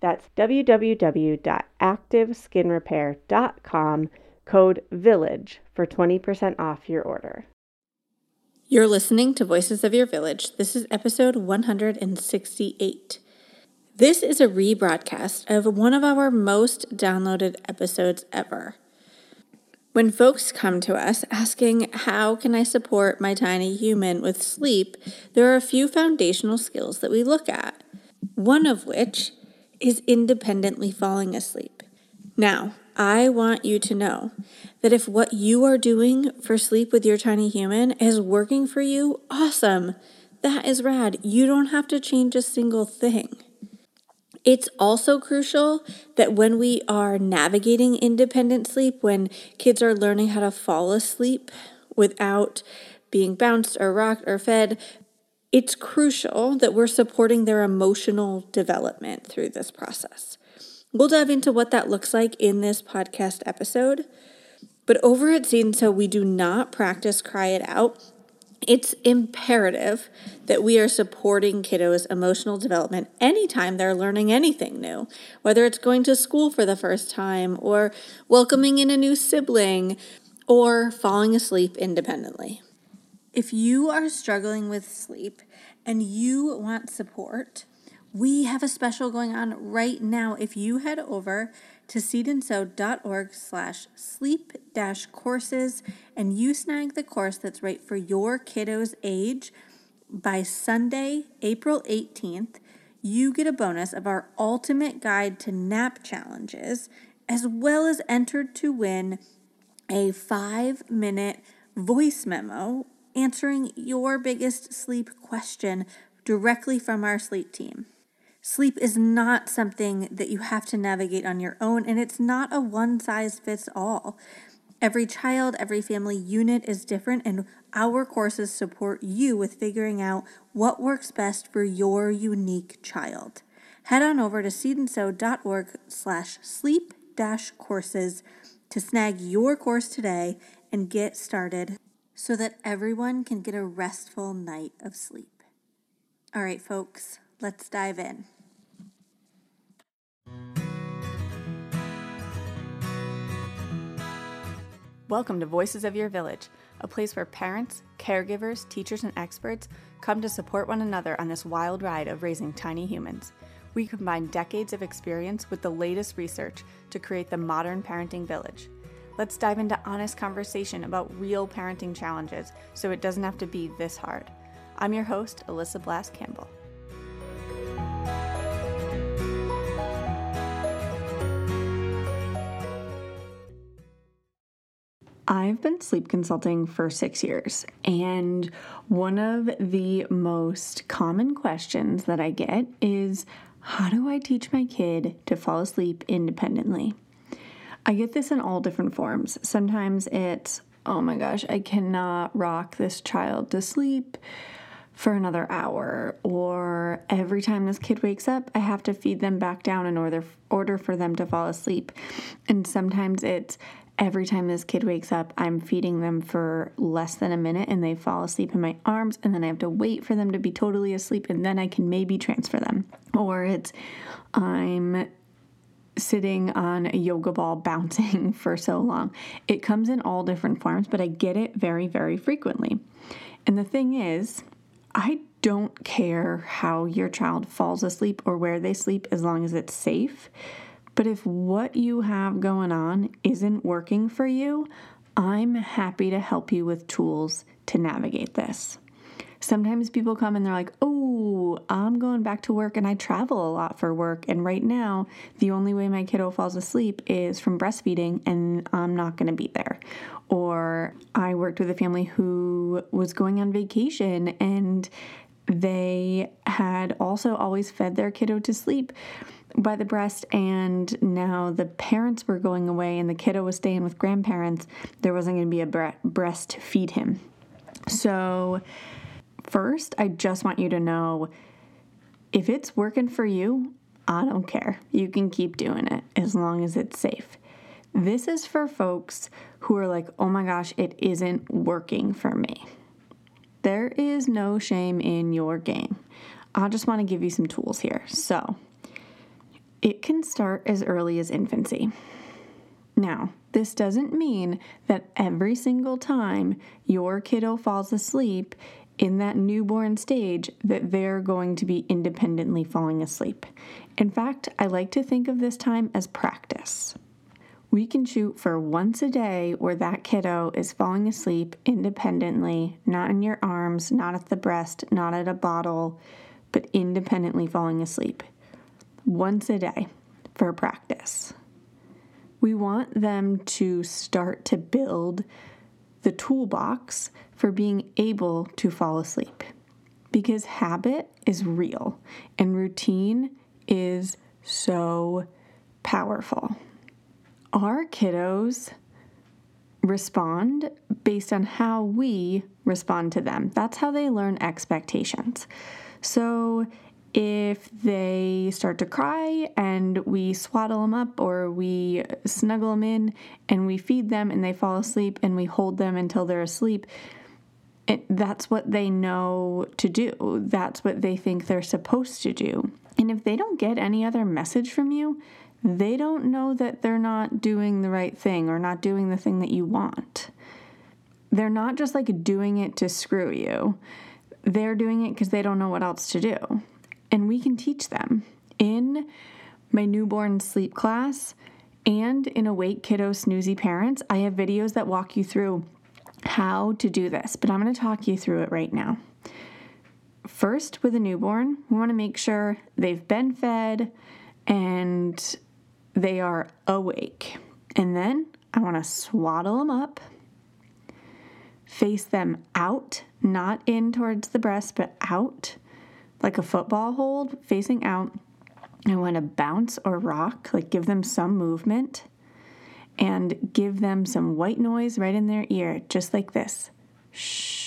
that's www.activeskinrepair.com code VILLAGE for 20% off your order. You're listening to Voices of Your Village. This is episode 168. This is a rebroadcast of one of our most downloaded episodes ever. When folks come to us asking, How can I support my tiny human with sleep? there are a few foundational skills that we look at, one of which is independently falling asleep. Now, I want you to know that if what you are doing for sleep with your tiny human is working for you, awesome. That is rad. You don't have to change a single thing. It's also crucial that when we are navigating independent sleep, when kids are learning how to fall asleep without being bounced or rocked or fed, it's crucial that we're supporting their emotional development through this process. We'll dive into what that looks like in this podcast episode. But over at and Sew, we do not practice cry it out. It's imperative that we are supporting kiddos' emotional development anytime they're learning anything new, whether it's going to school for the first time, or welcoming in a new sibling, or falling asleep independently. If you are struggling with sleep and you want support, we have a special going on right now. If you head over to seedandsew.org slash sleep dash courses and you snag the course that's right for your kiddo's age, by Sunday, April 18th, you get a bonus of our ultimate guide to nap challenges, as well as entered to win a five minute voice memo answering your biggest sleep question directly from our sleep team. Sleep is not something that you have to navigate on your own, and it's not a one size fits all. Every child, every family unit is different, and our courses support you with figuring out what works best for your unique child. Head on over to seedandsew.org slash sleep dash courses to snag your course today and get started so that everyone can get a restful night of sleep. All right, folks, let's dive in. Welcome to Voices of Your Village, a place where parents, caregivers, teachers, and experts come to support one another on this wild ride of raising tiny humans. We combine decades of experience with the latest research to create the modern parenting village. Let's dive into honest conversation about real parenting challenges so it doesn't have to be this hard. I'm your host, Alyssa Blask Campbell. I've been sleep consulting for six years, and one of the most common questions that I get is how do I teach my kid to fall asleep independently? I get this in all different forms. Sometimes it's, oh my gosh, I cannot rock this child to sleep for another hour or every time this kid wakes up I have to feed them back down in order order for them to fall asleep. And sometimes it's every time this kid wakes up, I'm feeding them for less than a minute and they fall asleep in my arms, and then I have to wait for them to be totally asleep, and then I can maybe transfer them. Or it's I'm sitting on a yoga ball bouncing for so long. It comes in all different forms, but I get it very, very frequently. And the thing is, I don't care how your child falls asleep or where they sleep as long as it's safe. But if what you have going on isn't working for you, I'm happy to help you with tools to navigate this. Sometimes people come and they're like, oh, I'm going back to work and I travel a lot for work. And right now, the only way my kiddo falls asleep is from breastfeeding and I'm not going to be there. Or I worked with a family who was going on vacation and they had also always fed their kiddo to sleep by the breast, and now the parents were going away and the kiddo was staying with grandparents. There wasn't going to be a breast to feed him. So, first, I just want you to know if it's working for you, I don't care. You can keep doing it as long as it's safe. This is for folks who are like, oh my gosh, it isn't working for me. There is no shame in your game. I just want to give you some tools here. So, it can start as early as infancy. Now, this doesn't mean that every single time your kiddo falls asleep in that newborn stage that they're going to be independently falling asleep. In fact, I like to think of this time as practice. We can shoot for once a day where that kiddo is falling asleep independently, not in your arms, not at the breast, not at a bottle, but independently falling asleep. Once a day for practice. We want them to start to build the toolbox for being able to fall asleep because habit is real and routine is so powerful our kiddos respond based on how we respond to them. That's how they learn expectations. So if they start to cry and we swaddle them up or we snuggle them in and we feed them and they fall asleep and we hold them until they're asleep, it, that's what they know to do. That's what they think they're supposed to do. And if they don't get any other message from you, they don't know that they're not doing the right thing or not doing the thing that you want. They're not just like doing it to screw you, they're doing it because they don't know what else to do. And we can teach them. In my newborn sleep class and in Awake Kiddo Snoozy Parents, I have videos that walk you through how to do this, but I'm going to talk you through it right now. First, with a newborn, we want to make sure they've been fed and they are awake. And then I want to swaddle them up, face them out, not in towards the breast, but out, like a football hold, facing out. I want to bounce or rock, like give them some movement, and give them some white noise right in their ear, just like this. Shh.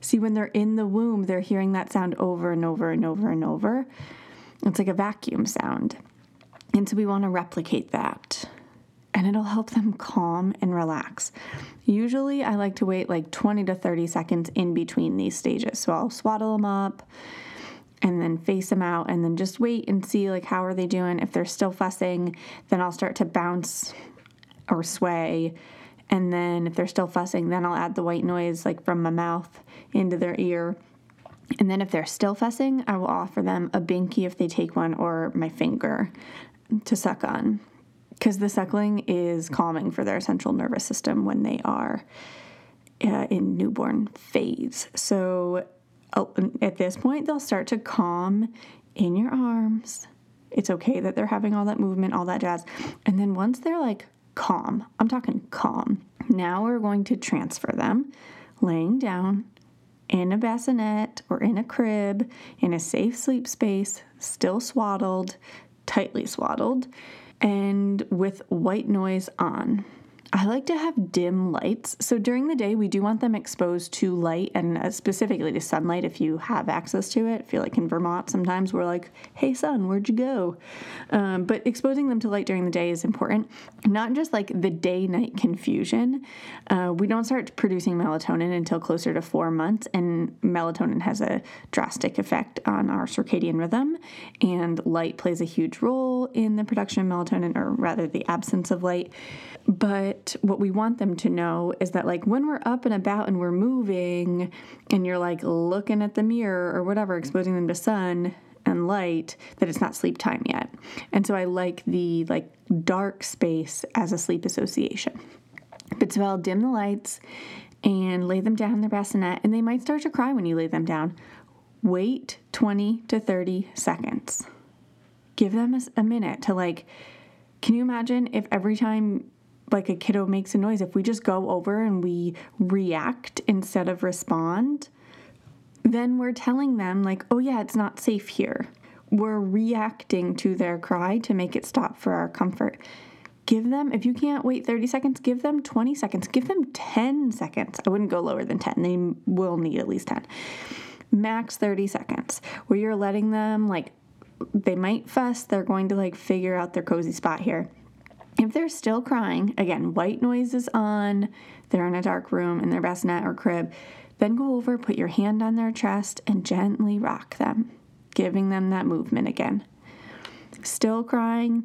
See, when they're in the womb, they're hearing that sound over and over and over and over. It's like a vacuum sound. And so we want to replicate that. And it'll help them calm and relax. Usually, I like to wait like 20 to 30 seconds in between these stages. So I'll swaddle them up and then face them out and then just wait and see like how are they doing if they're still fussing then i'll start to bounce or sway and then if they're still fussing then i'll add the white noise like from my mouth into their ear and then if they're still fussing, I will offer them a binky if they take one or my finger to suck on. Because the suckling is calming for their central nervous system when they are uh, in newborn phase. So oh, at this point, they'll start to calm in your arms. It's okay that they're having all that movement, all that jazz. And then once they're like calm, I'm talking calm, now we're going to transfer them laying down in a bassinet or in a crib in a safe sleep space, still swaddled, tightly swaddled, and with white noise on. I like to have dim lights. So during the day, we do want them exposed to light and uh, specifically to sunlight if you have access to it. I feel like in Vermont, sometimes we're like, hey, sun, where'd you go? Um, but exposing them to light during the day is important. Not just like the day night confusion. Uh, we don't start producing melatonin until closer to four months, and melatonin has a drastic effect on our circadian rhythm. And light plays a huge role in the production of melatonin, or rather, the absence of light. But what we want them to know is that, like, when we're up and about and we're moving and you're like looking at the mirror or whatever, exposing them to sun and light, that it's not sleep time yet. And so I like the like dark space as a sleep association. But so I'll dim the lights and lay them down in their bassinet, and they might start to cry when you lay them down. Wait 20 to 30 seconds. Give them a, a minute to like. Can you imagine if every time like a kiddo makes a noise, if we just go over and we react instead of respond, then we're telling them, like, oh, yeah, it's not safe here. We're reacting to their cry to make it stop for our comfort. Give them, if you can't wait 30 seconds, give them 20 seconds. Give them 10 seconds. I wouldn't go lower than 10. They will need at least 10. Max 30 seconds, where you're letting them, like, they might fuss. They're going to, like, figure out their cozy spot here if they're still crying, again, white noise is on, they're in a dark room in their bassinet or crib, then go over, put your hand on their chest, and gently rock them, giving them that movement again. Still crying,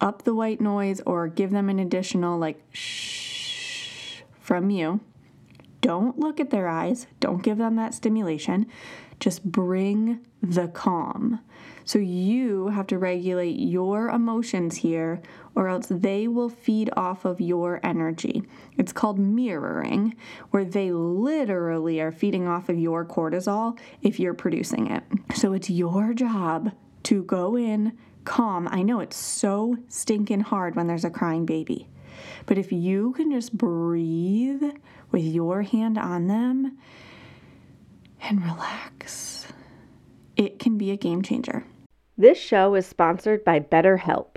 up the white noise, or give them an additional, like, shh from you. Don't look at their eyes, don't give them that stimulation. Just bring the calm. So you have to regulate your emotions here, or else they will feed off of your energy. It's called mirroring, where they literally are feeding off of your cortisol if you're producing it. So it's your job to go in calm. I know it's so stinking hard when there's a crying baby. But if you can just breathe with your hand on them and relax, it can be a game changer. This show is sponsored by BetterHelp.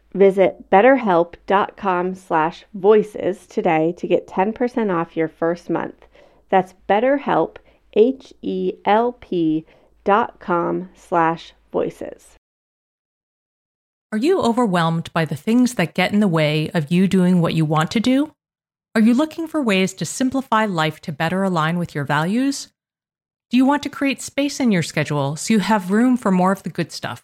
Visit betterhelp.com slash voices today to get 10% off your first month. That's betterhelp, H-E-L-P dot com slash voices. Are you overwhelmed by the things that get in the way of you doing what you want to do? Are you looking for ways to simplify life to better align with your values? Do you want to create space in your schedule so you have room for more of the good stuff?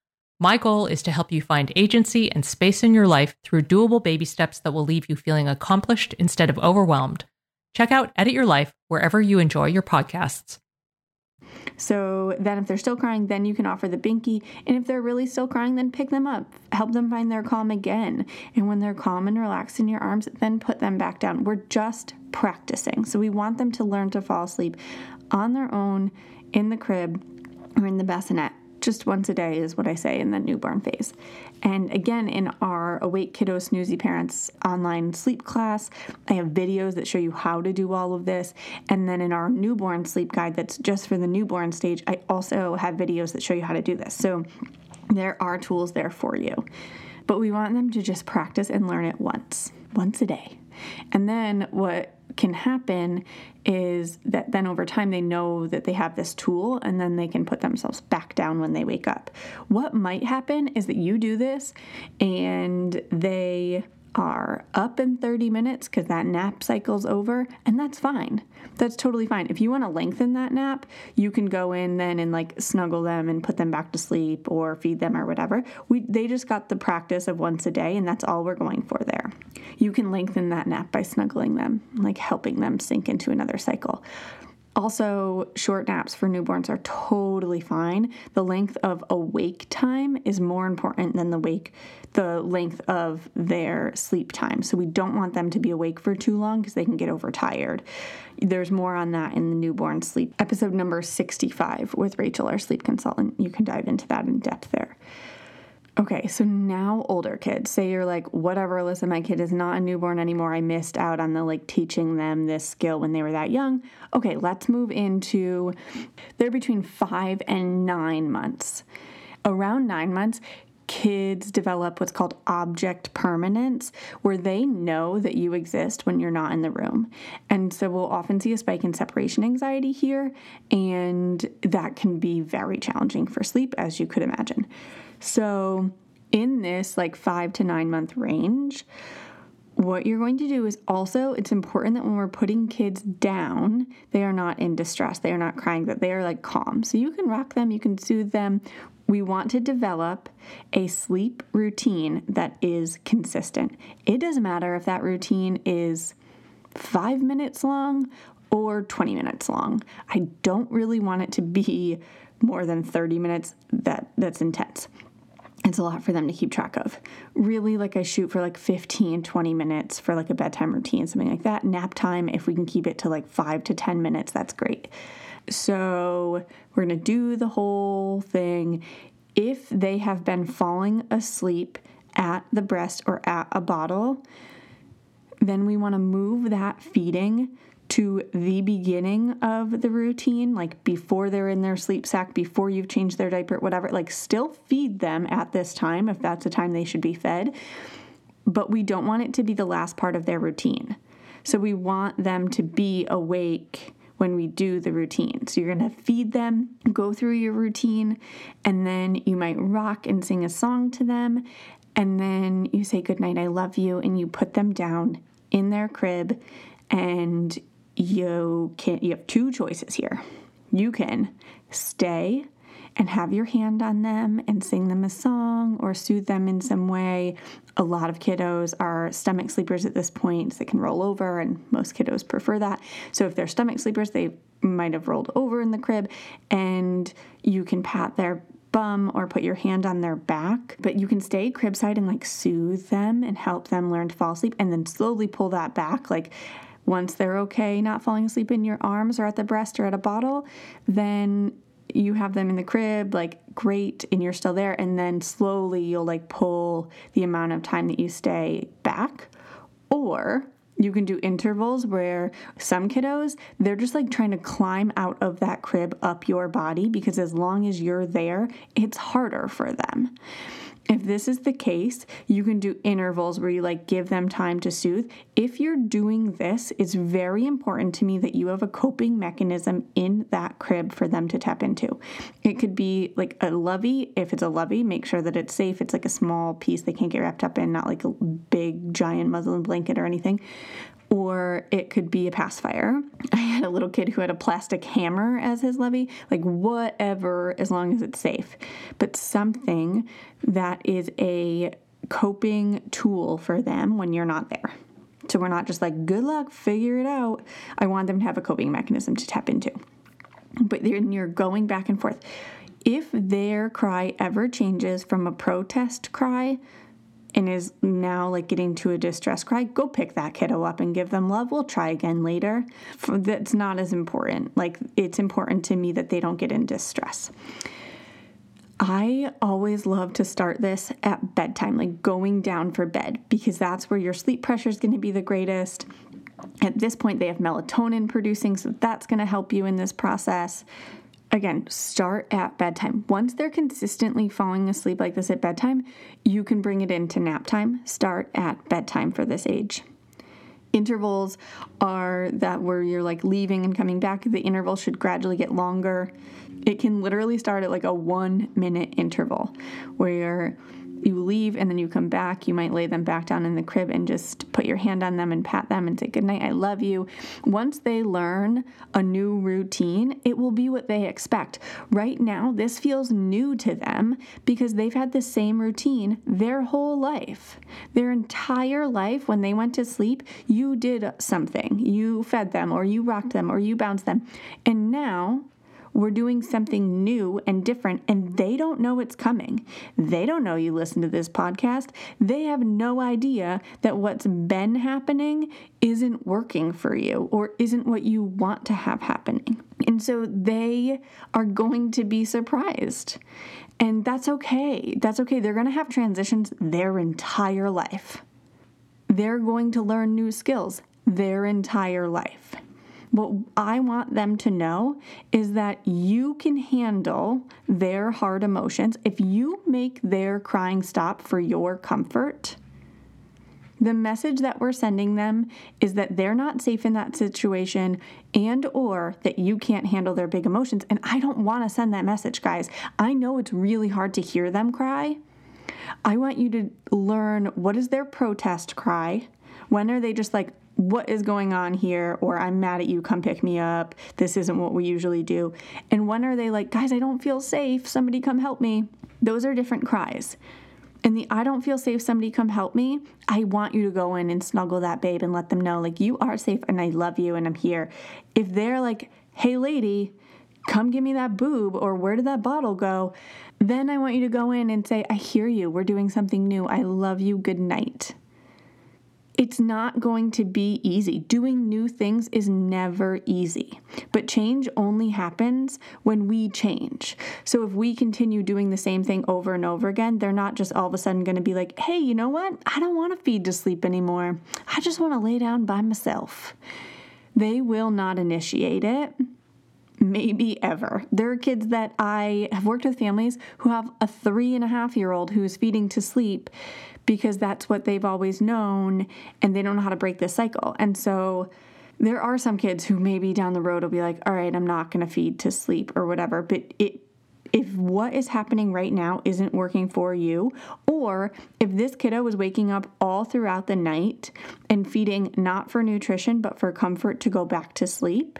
My goal is to help you find agency and space in your life through doable baby steps that will leave you feeling accomplished instead of overwhelmed. Check out Edit Your Life wherever you enjoy your podcasts. So then, if they're still crying, then you can offer the binky. And if they're really still crying, then pick them up. Help them find their calm again. And when they're calm and relaxed in your arms, then put them back down. We're just practicing. So we want them to learn to fall asleep on their own in the crib or in the bassinet just once a day is what I say in the newborn phase. And again, in our Awake Kiddo Snoozy Parents online sleep class, I have videos that show you how to do all of this. And then in our newborn sleep guide, that's just for the newborn stage, I also have videos that show you how to do this. So there are tools there for you. But we want them to just practice and learn it once, once a day. And then what can happen is that then over time they know that they have this tool and then they can put themselves back down when they wake up. What might happen is that you do this and they are up in 30 minutes because that nap cycle's over, and that's fine. That's totally fine. If you want to lengthen that nap, you can go in then and like snuggle them and put them back to sleep or feed them or whatever. We they just got the practice of once a day, and that's all we're going for there. You can lengthen that nap by snuggling them, like helping them sink into another cycle. Also, short naps for newborns are totally fine. The length of awake time is more important than the wake the length of their sleep time. So we don't want them to be awake for too long because they can get overtired. There's more on that in the newborn sleep episode number 65 with Rachel, our sleep consultant. You can dive into that in depth there. Okay, so now older kids. Say you're like, whatever, Alyssa, my kid is not a newborn anymore. I missed out on the like teaching them this skill when they were that young. Okay, let's move into they're between five and nine months. Around nine months, kids develop what's called object permanence, where they know that you exist when you're not in the room. And so we'll often see a spike in separation anxiety here, and that can be very challenging for sleep, as you could imagine. So, in this like five to nine month range, what you're going to do is also, it's important that when we're putting kids down, they are not in distress. They are not crying, that they are like calm. So you can rock them, you can soothe them. We want to develop a sleep routine that is consistent. It doesn't matter if that routine is five minutes long or 20 minutes long. I don't really want it to be more than 30 minutes. That that's intense it's a lot for them to keep track of. Really, like I shoot for like 15, 20 minutes for like a bedtime routine, something like that. Nap time, if we can keep it to like five to 10 minutes, that's great. So we're gonna do the whole thing. If they have been falling asleep at the breast or at a bottle, then we wanna move that feeding to the beginning of the routine, like before they're in their sleep sack, before you've changed their diaper, whatever, like still feed them at this time if that's the time they should be fed. But we don't want it to be the last part of their routine. So we want them to be awake when we do the routine. So you're going to feed them, go through your routine, and then you might rock and sing a song to them. And then you say, Good night, I love you, and you put them down in their crib and you can you have two choices here. You can stay and have your hand on them and sing them a song or soothe them in some way. A lot of kiddos are stomach sleepers at this point, so they can roll over, and most kiddos prefer that. So if they're stomach sleepers, they might have rolled over in the crib, and you can pat their bum or put your hand on their back, but you can stay cribside and like soothe them and help them learn to fall asleep and then slowly pull that back. Like once they're okay not falling asleep in your arms or at the breast or at a bottle, then you have them in the crib, like great, and you're still there. And then slowly you'll like pull the amount of time that you stay back. Or you can do intervals where some kiddos, they're just like trying to climb out of that crib up your body because as long as you're there, it's harder for them. If this is the case, you can do intervals where you like give them time to soothe. If you're doing this, it's very important to me that you have a coping mechanism in that crib for them to tap into. It could be like a lovey. If it's a lovey, make sure that it's safe. It's like a small piece they can't get wrapped up in, not like a big giant muslin blanket or anything or it could be a pacifier. I had a little kid who had a plastic hammer as his levy, like whatever, as long as it's safe. But something that is a coping tool for them when you're not there. So we're not just like, good luck, figure it out. I want them to have a coping mechanism to tap into. But then you're going back and forth. If their cry ever changes from a protest cry and is now like getting to a distress cry, go pick that kiddo up and give them love. We'll try again later. That's not as important. Like, it's important to me that they don't get in distress. I always love to start this at bedtime, like going down for bed, because that's where your sleep pressure is going to be the greatest. At this point, they have melatonin producing, so that's going to help you in this process. Again, start at bedtime. Once they're consistently falling asleep like this at bedtime, you can bring it into nap time. Start at bedtime for this age. Intervals are that where you're like leaving and coming back. The interval should gradually get longer. It can literally start at like a one minute interval where you leave and then you come back, you might lay them back down in the crib and just put your hand on them and pat them and say, Good night, I love you. Once they learn a new routine, it will be what they expect. Right now, this feels new to them because they've had the same routine their whole life. Their entire life, when they went to sleep, you did something. You fed them, or you rocked them, or you bounced them. And now, we're doing something new and different, and they don't know it's coming. They don't know you listen to this podcast. They have no idea that what's been happening isn't working for you or isn't what you want to have happening. And so they are going to be surprised. And that's okay. That's okay. They're going to have transitions their entire life. They're going to learn new skills their entire life. What I want them to know is that you can handle their hard emotions. If you make their crying stop for your comfort, the message that we're sending them is that they're not safe in that situation and or that you can't handle their big emotions and I don't want to send that message guys. I know it's really hard to hear them cry. I want you to learn what is their protest cry? When are they just like what is going on here or i'm mad at you come pick me up this isn't what we usually do and when are they like guys i don't feel safe somebody come help me those are different cries and the I don't feel safe, somebody come help me, I want you to go in and snuggle that babe and let them know, like, you are safe and I love you and I'm here. If they're like, hey, lady, come give me that boob or where did that bottle go? Then I want you to go in and say, I hear you. We're doing something new. I love you. Good night. It's not going to be easy. Doing new things is never easy. But change only happens when we change. So if we continue doing the same thing over and over again, they're not just all of a sudden going to be like, hey, you know what? I don't want to feed to sleep anymore. I just want to lay down by myself. They will not initiate it maybe ever. There are kids that I have worked with families who have a three and a half year old who is feeding to sleep because that's what they've always known and they don't know how to break this cycle. And so there are some kids who maybe down the road will be like, all right, I'm not going to feed to sleep or whatever. But it, if what is happening right now isn't working for you, or if this kiddo is waking up all throughout the night and feeding not for nutrition but for comfort to go back to sleep,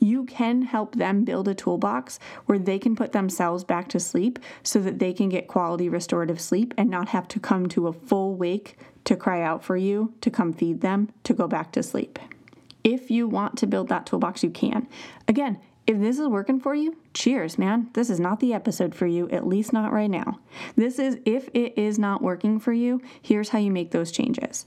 you can help them build a toolbox where they can put themselves back to sleep so that they can get quality restorative sleep and not have to come to a full wake to cry out for you, to come feed them, to go back to sleep. If you want to build that toolbox, you can. Again, if this is working for you, cheers, man. This is not the episode for you, at least not right now. This is if it is not working for you, here's how you make those changes.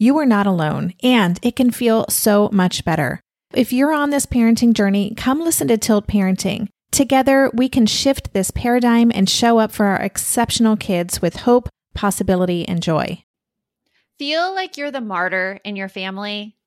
you are not alone, and it can feel so much better. If you're on this parenting journey, come listen to Tilt Parenting. Together, we can shift this paradigm and show up for our exceptional kids with hope, possibility, and joy. Feel like you're the martyr in your family?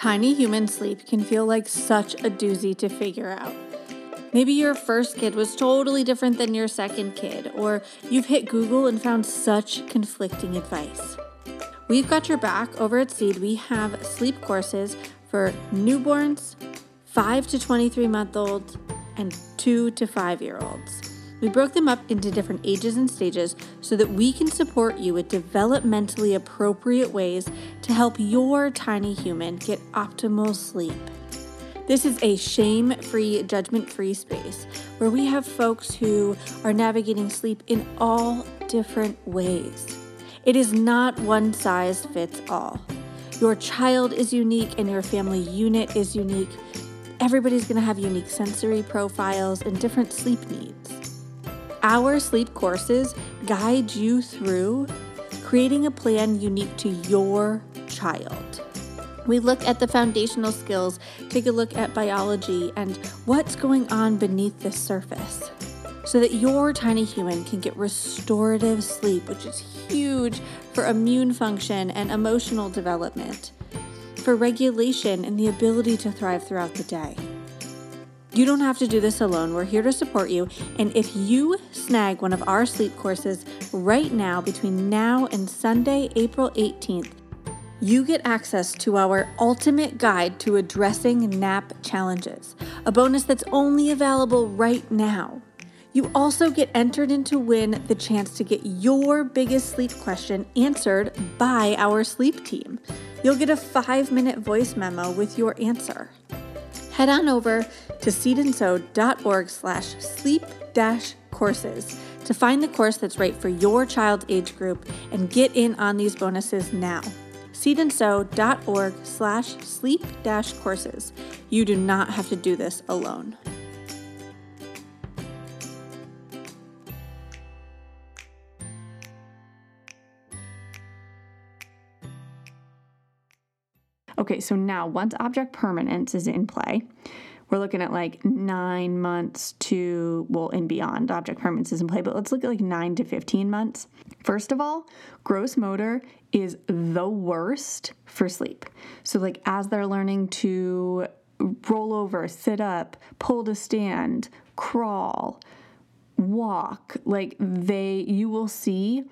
Tiny human sleep can feel like such a doozy to figure out. Maybe your first kid was totally different than your second kid, or you've hit Google and found such conflicting advice. We've got your back over at Seed. We have sleep courses for newborns, 5 to 23 month olds, and 2 to 5 year olds. We broke them up into different ages and stages so that we can support you with developmentally appropriate ways to help your tiny human get optimal sleep. This is a shame free, judgment free space where we have folks who are navigating sleep in all different ways. It is not one size fits all. Your child is unique and your family unit is unique. Everybody's going to have unique sensory profiles and different sleep needs. Our sleep courses guide you through creating a plan unique to your child. We look at the foundational skills, take a look at biology and what's going on beneath the surface so that your tiny human can get restorative sleep, which is huge for immune function and emotional development, for regulation and the ability to thrive throughout the day. You don't have to do this alone. We're here to support you. And if you snag one of our sleep courses right now between now and Sunday, April 18th, you get access to our ultimate guide to addressing nap challenges, a bonus that's only available right now. You also get entered in to win the chance to get your biggest sleep question answered by our sleep team. You'll get a five minute voice memo with your answer head on over to seedandsew.org slash sleep dash courses to find the course that's right for your child's age group and get in on these bonuses now. seedandsew.org slash sleep dash courses. You do not have to do this alone. Okay, so now once object permanence is in play, we're looking at like nine months to, well, and beyond. Object permanence is in play, but let's look at like nine to 15 months. First of all, gross motor is the worst for sleep. So, like, as they're learning to roll over, sit up, pull to stand, crawl, walk, like, they, you will see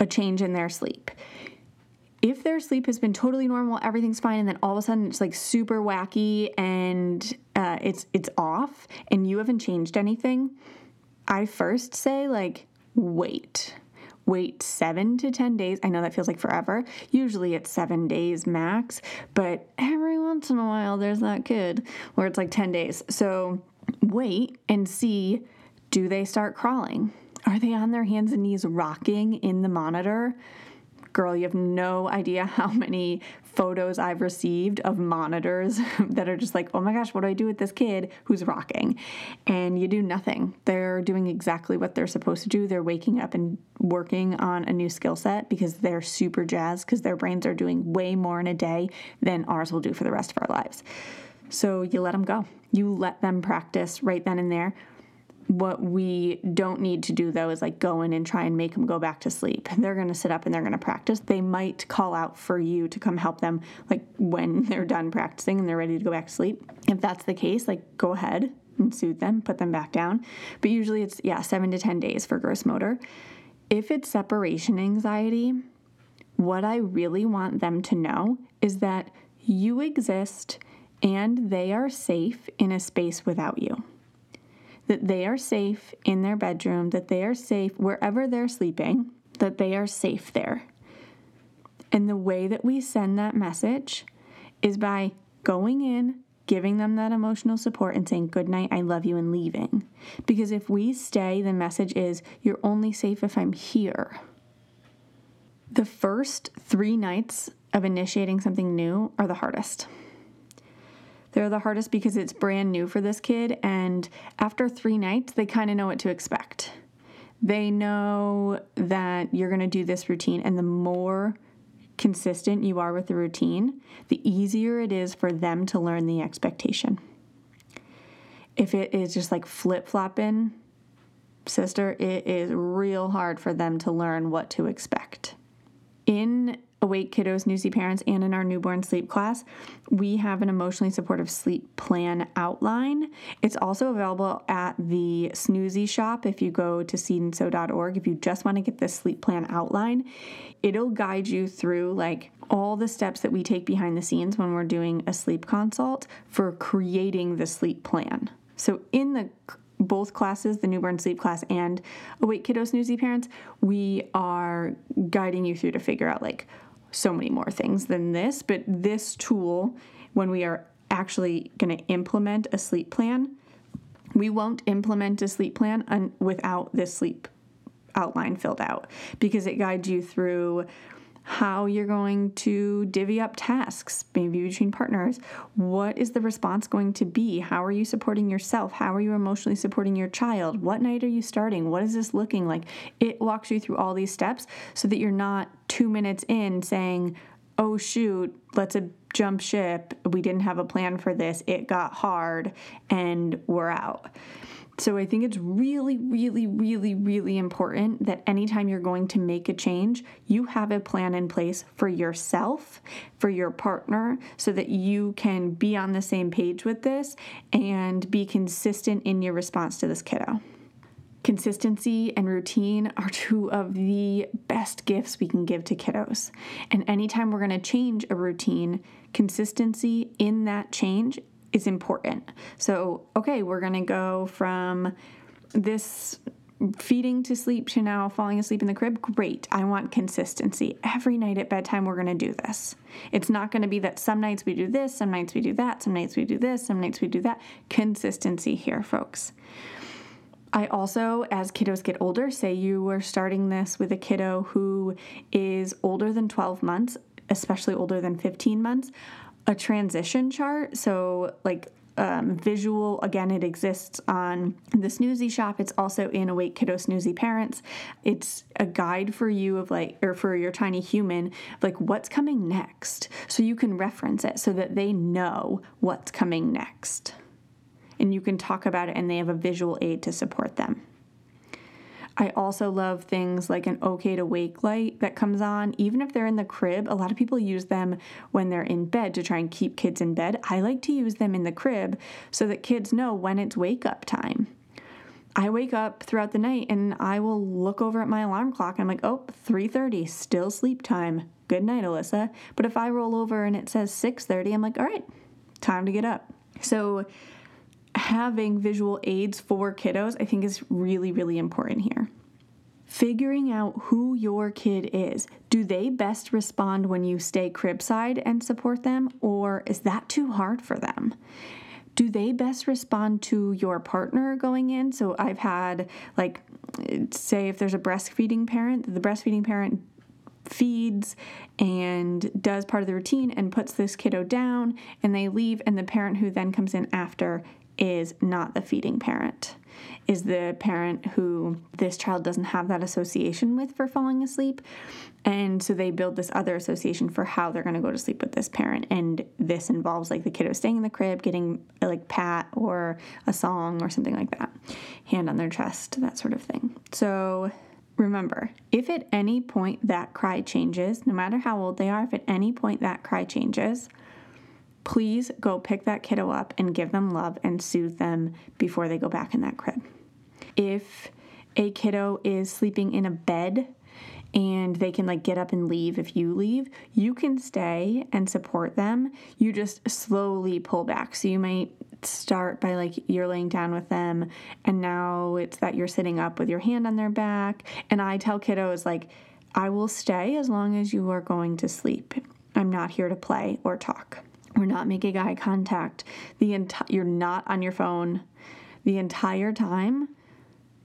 a change in their sleep if their sleep has been totally normal, everything's fine, and then all of a sudden it's like super wacky and uh, it's it's off, and you haven't changed anything, I first say like wait, wait seven to ten days. I know that feels like forever. Usually it's seven days max, but every once in a while there's that kid where it's like ten days. So wait and see, do they start crawling? Are they on their hands and knees rocking in the monitor? Girl, you have no idea how many photos I've received of monitors that are just like, oh my gosh, what do I do with this kid who's rocking? And you do nothing. They're doing exactly what they're supposed to do. They're waking up and working on a new skill set because they're super jazzed because their brains are doing way more in a day than ours will do for the rest of our lives. So you let them go. You let them practice right then and there what we don't need to do though is like go in and try and make them go back to sleep. They're going to sit up and they're going to practice. They might call out for you to come help them like when they're done practicing and they're ready to go back to sleep. If that's the case, like go ahead and soothe them, put them back down. But usually it's yeah, 7 to 10 days for gross motor. If it's separation anxiety, what I really want them to know is that you exist and they are safe in a space without you. That they are safe in their bedroom, that they are safe wherever they're sleeping, that they are safe there. And the way that we send that message is by going in, giving them that emotional support, and saying, Good night, I love you, and leaving. Because if we stay, the message is, You're only safe if I'm here. The first three nights of initiating something new are the hardest. They're the hardest because it's brand new for this kid, and after three nights, they kind of know what to expect. They know that you're going to do this routine, and the more consistent you are with the routine, the easier it is for them to learn the expectation. If it is just like flip flopping, sister, it is real hard for them to learn what to expect. In Awake Kiddos, Snoozy Parents, and in our newborn sleep class, we have an emotionally supportive sleep plan outline. It's also available at the Snoozy shop if you go to seedandsew.org. If you just want to get the sleep plan outline, it'll guide you through like all the steps that we take behind the scenes when we're doing a sleep consult for creating the sleep plan. So in the both classes, the newborn sleep class and Awake Kiddos Snoozy Parents, we are guiding you through to figure out like so many more things than this. But this tool, when we are actually going to implement a sleep plan, we won't implement a sleep plan un- without this sleep outline filled out because it guides you through how you're going to divvy up tasks, maybe between partners. What is the response going to be? How are you supporting yourself? How are you emotionally supporting your child? What night are you starting? What is this looking like? It walks you through all these steps so that you're not two minutes in saying, oh shoot, let's a jump ship. We didn't have a plan for this. It got hard and we're out. So I think it's really, really, really, really important that anytime you're going to make a change, you have a plan in place for yourself, for your partner, so that you can be on the same page with this and be consistent in your response to this kiddo. Consistency and routine are two of the best gifts we can give to kiddos. And anytime we're going to change a routine, consistency in that change is important. So, okay, we're going to go from this feeding to sleep to now falling asleep in the crib. Great. I want consistency. Every night at bedtime, we're going to do this. It's not going to be that some nights we do this, some nights we do that, some nights we do this, some nights we do that. Consistency here, folks. I also, as kiddos get older, say you were starting this with a kiddo who is older than 12 months, especially older than 15 months a transition chart. So, like um, visual, again, it exists on the Snoozy shop. It's also in Awake Kiddo Snoozy Parents. It's a guide for you of like, or for your tiny human, like what's coming next. So you can reference it so that they know what's coming next. And you can talk about it and they have a visual aid to support them. I also love things like an OK to Wake light that comes on, even if they're in the crib. A lot of people use them when they're in bed to try and keep kids in bed. I like to use them in the crib so that kids know when it's wake up time. I wake up throughout the night and I will look over at my alarm clock. I'm like, oh, 3:30, still sleep time. Good night, Alyssa. But if I roll over and it says 6:30, I'm like, all right, time to get up. So having visual aids for kiddos, I think, is really, really important here. Figuring out who your kid is. Do they best respond when you stay cribside and support them, or is that too hard for them? Do they best respond to your partner going in? So I've had, like, say if there's a breastfeeding parent, the breastfeeding parent feeds and does part of the routine and puts this kiddo down and they leave and the parent who then comes in after is not the feeding parent, is the parent who this child doesn't have that association with for falling asleep. And so they build this other association for how they're going to go to sleep with this parent. And this involves like the kiddo staying in the crib, getting like pat or a song or something like that, hand on their chest, that sort of thing. So remember, if at any point that cry changes, no matter how old they are, if at any point that cry changes, please go pick that kiddo up and give them love and soothe them before they go back in that crib. If a kiddo is sleeping in a bed and they can like get up and leave if you leave, you can stay and support them. You just slowly pull back. So you might start by like you're laying down with them and now it's that you're sitting up with your hand on their back. And I tell kiddos like I will stay as long as you are going to sleep. I'm not here to play or talk. We're not making eye contact. The enti- you're not on your phone the entire time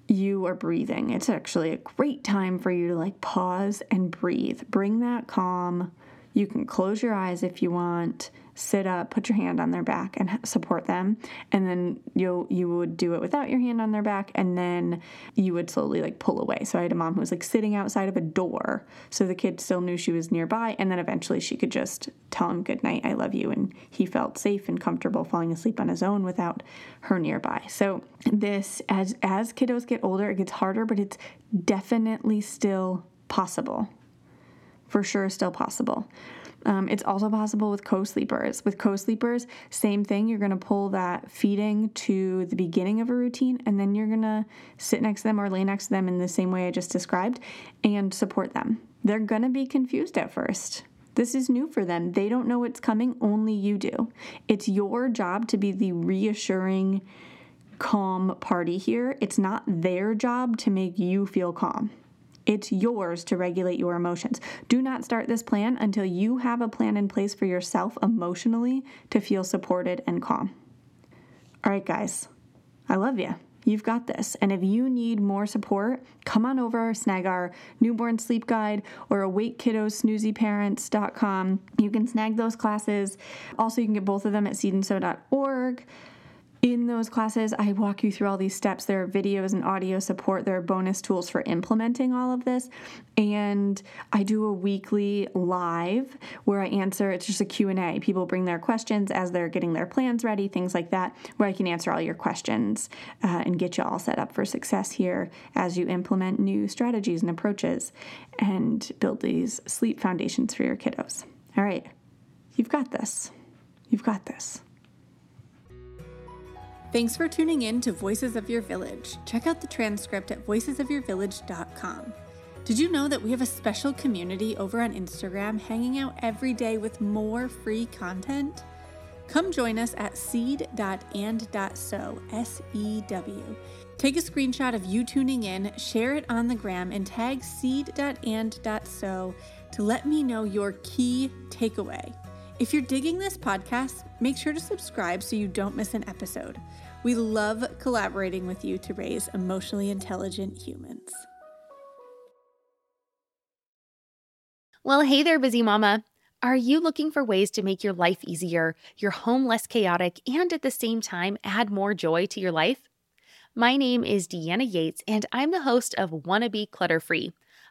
you are breathing. It's actually a great time for you to like pause and breathe. Bring that calm. You can close your eyes if you want sit up, put your hand on their back and support them. And then you you would do it without your hand on their back and then you would slowly like pull away. So I had a mom who was like sitting outside of a door so the kid still knew she was nearby and then eventually she could just tell him good night, I love you and he felt safe and comfortable falling asleep on his own without her nearby. So this as as kiddos get older, it gets harder, but it's definitely still possible. For sure still possible. Um, it's also possible with co sleepers. With co sleepers, same thing. You're going to pull that feeding to the beginning of a routine, and then you're going to sit next to them or lay next to them in the same way I just described and support them. They're going to be confused at first. This is new for them. They don't know what's coming, only you do. It's your job to be the reassuring, calm party here. It's not their job to make you feel calm. It's yours to regulate your emotions. Do not start this plan until you have a plan in place for yourself emotionally to feel supported and calm. All right, guys, I love you. You've got this. And if you need more support, come on over, snag our newborn sleep guide or awake kiddos snoozyparents.com. You can snag those classes. Also, you can get both of them at seedandsew.org. In those classes, I walk you through all these steps. There are videos and audio support. There are bonus tools for implementing all of this. And I do a weekly live where I answer, it's just a Q&A. People bring their questions as they're getting their plans ready, things like that, where I can answer all your questions uh, and get you all set up for success here as you implement new strategies and approaches and build these sleep foundations for your kiddos. All right, you've got this. You've got this. Thanks for tuning in to Voices of Your Village. Check out the transcript at voicesofyourvillage.com. Did you know that we have a special community over on Instagram hanging out every day with more free content? Come join us at seed.and.sew, S E W. Take a screenshot of you tuning in, share it on the gram, and tag seed.and.sew to let me know your key takeaway. If you're digging this podcast, make sure to subscribe so you don't miss an episode. We love collaborating with you to raise emotionally intelligent humans. Well, hey there, busy mama. Are you looking for ways to make your life easier, your home less chaotic, and at the same time add more joy to your life? My name is Deanna Yates, and I'm the host of Wanna Be Clutter Free,